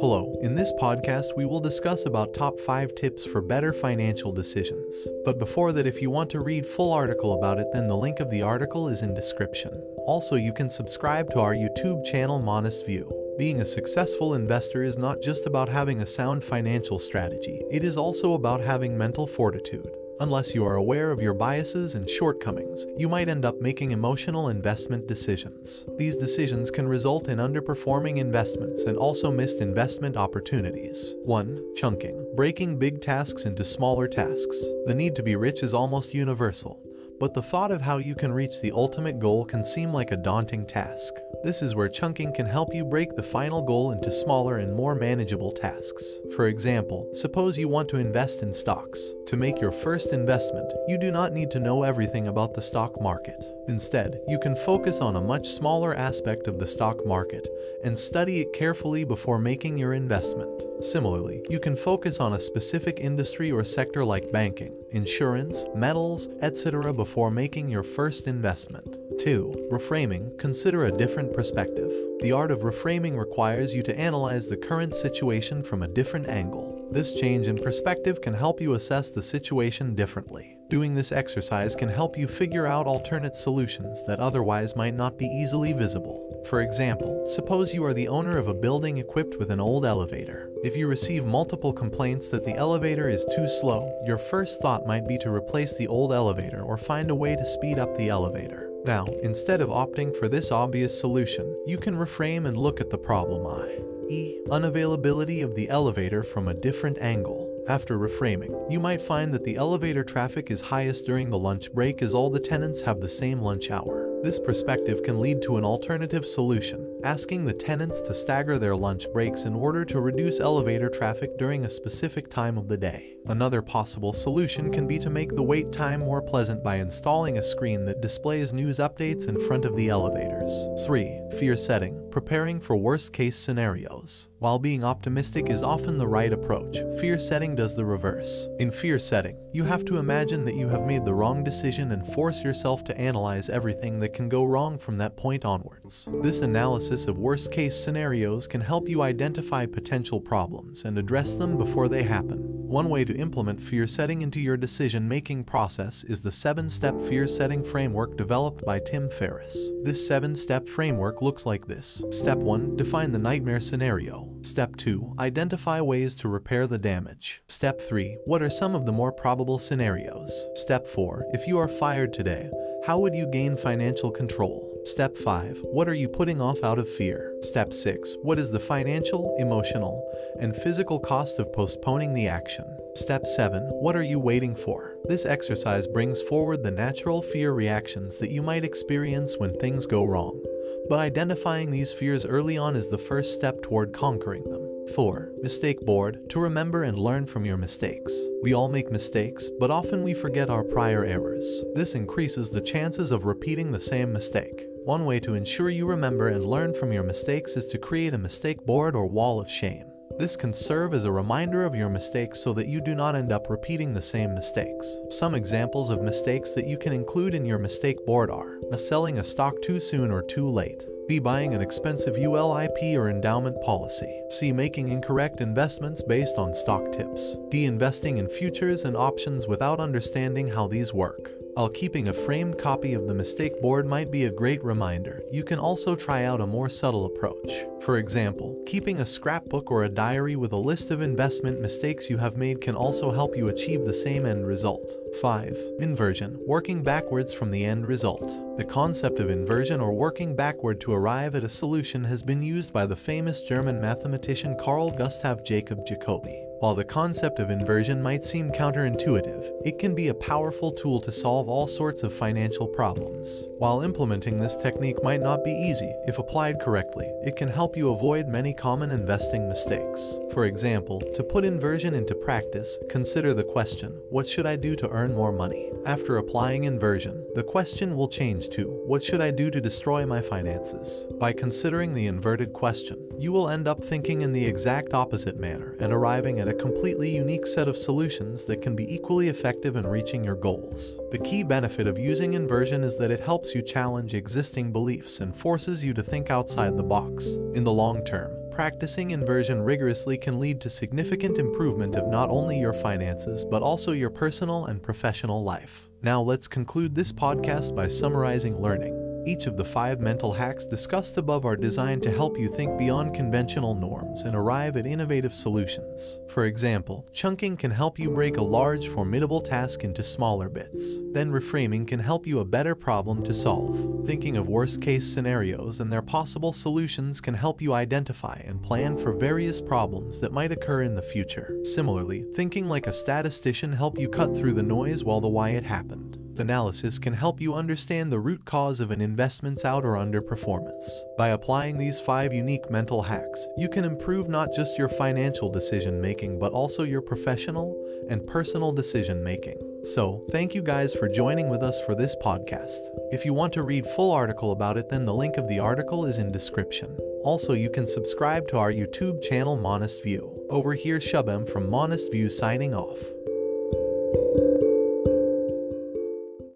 Hello, in this podcast we will discuss about top 5 tips for better financial decisions. But before that if you want to read full article about it then the link of the article is in description. Also you can subscribe to our YouTube channel Monist View. Being a successful investor is not just about having a sound financial strategy, it is also about having mental fortitude. Unless you are aware of your biases and shortcomings, you might end up making emotional investment decisions. These decisions can result in underperforming investments and also missed investment opportunities. 1. Chunking. Breaking big tasks into smaller tasks. The need to be rich is almost universal, but the thought of how you can reach the ultimate goal can seem like a daunting task. This is where chunking can help you break the final goal into smaller and more manageable tasks. For example, suppose you want to invest in stocks. To make your first investment, you do not need to know everything about the stock market. Instead, you can focus on a much smaller aspect of the stock market and study it carefully before making your investment. Similarly, you can focus on a specific industry or sector like banking, insurance, metals, etc. before making your first investment. 2. Reframing. Consider a different perspective. The art of reframing requires you to analyze the current situation from a different angle. This change in perspective can help you assess the situation differently. Doing this exercise can help you figure out alternate solutions that otherwise might not be easily visible. For example, suppose you are the owner of a building equipped with an old elevator. If you receive multiple complaints that the elevator is too slow, your first thought might be to replace the old elevator or find a way to speed up the elevator. Now, instead of opting for this obvious solution, you can reframe and look at the problem I. E. Unavailability of the elevator from a different angle. After reframing, you might find that the elevator traffic is highest during the lunch break as all the tenants have the same lunch hour. This perspective can lead to an alternative solution, asking the tenants to stagger their lunch breaks in order to reduce elevator traffic during a specific time of the day. Another possible solution can be to make the wait time more pleasant by installing a screen that displays news updates in front of the elevators. 3. Fear setting. Preparing for worst case scenarios. While being optimistic is often the right approach, fear setting does the reverse. In fear setting, you have to imagine that you have made the wrong decision and force yourself to analyze everything that can go wrong from that point onwards. This analysis of worst case scenarios can help you identify potential problems and address them before they happen. One way to implement fear setting into your decision making process is the 7 step fear setting framework developed by Tim Ferriss. This 7 step framework looks like this Step 1 Define the nightmare scenario. Step 2 Identify ways to repair the damage. Step 3 What are some of the more probable scenarios? Step 4 If you are fired today, how would you gain financial control? Step 5. What are you putting off out of fear? Step 6. What is the financial, emotional, and physical cost of postponing the action? Step 7. What are you waiting for? This exercise brings forward the natural fear reactions that you might experience when things go wrong. But identifying these fears early on is the first step toward conquering them. 4. Mistake board to remember and learn from your mistakes. We all make mistakes, but often we forget our prior errors. This increases the chances of repeating the same mistake. One way to ensure you remember and learn from your mistakes is to create a mistake board or wall of shame. This can serve as a reminder of your mistakes so that you do not end up repeating the same mistakes. Some examples of mistakes that you can include in your mistake board are a selling a stock too soon or too late, B. Buying an expensive ULIP or endowment policy. C. Making incorrect investments based on stock tips. D. Investing in futures and options without understanding how these work. While keeping a framed copy of the mistake board might be a great reminder, you can also try out a more subtle approach. For example, keeping a scrapbook or a diary with a list of investment mistakes you have made can also help you achieve the same end result. 5. Inversion, working backwards from the end result. The concept of inversion or working backward to arrive at a solution has been used by the famous German mathematician Carl Gustav Jacob Jacobi. While the concept of inversion might seem counterintuitive, it can be a powerful tool to solve all sorts of financial problems. While implementing this technique might not be easy, if applied correctly, it can help you avoid many common investing mistakes. For example, to put inversion into practice, consider the question, what should I do to earn more money? After applying inversion, the question will change to, what should I do to destroy my finances? By considering the inverted question, you will end up thinking in the exact opposite manner and arriving at a completely unique set of solutions that can be equally effective in reaching your goals. The key benefit of using inversion is that it helps you challenge existing beliefs and forces you to think outside the box. In the long term, practicing inversion rigorously can lead to significant improvement of not only your finances but also your personal and professional life. Now let's conclude this podcast by summarizing learning. Each of the five mental hacks discussed above are designed to help you think beyond conventional norms and arrive at innovative solutions. For example, chunking can help you break a large, formidable task into smaller bits. Then reframing can help you a better problem to solve. Thinking of worst case scenarios and their possible solutions can help you identify and plan for various problems that might occur in the future. Similarly, thinking like a statistician help you cut through the noise while the why it happened analysis can help you understand the root cause of an investment's out or underperformance. By applying these five unique mental hacks, you can improve not just your financial decision making but also your professional and personal decision making. So, thank you guys for joining with us for this podcast. If you want to read full article about it, then the link of the article is in description. Also, you can subscribe to our YouTube channel Monist View. Over here Shubham from Monist View signing off.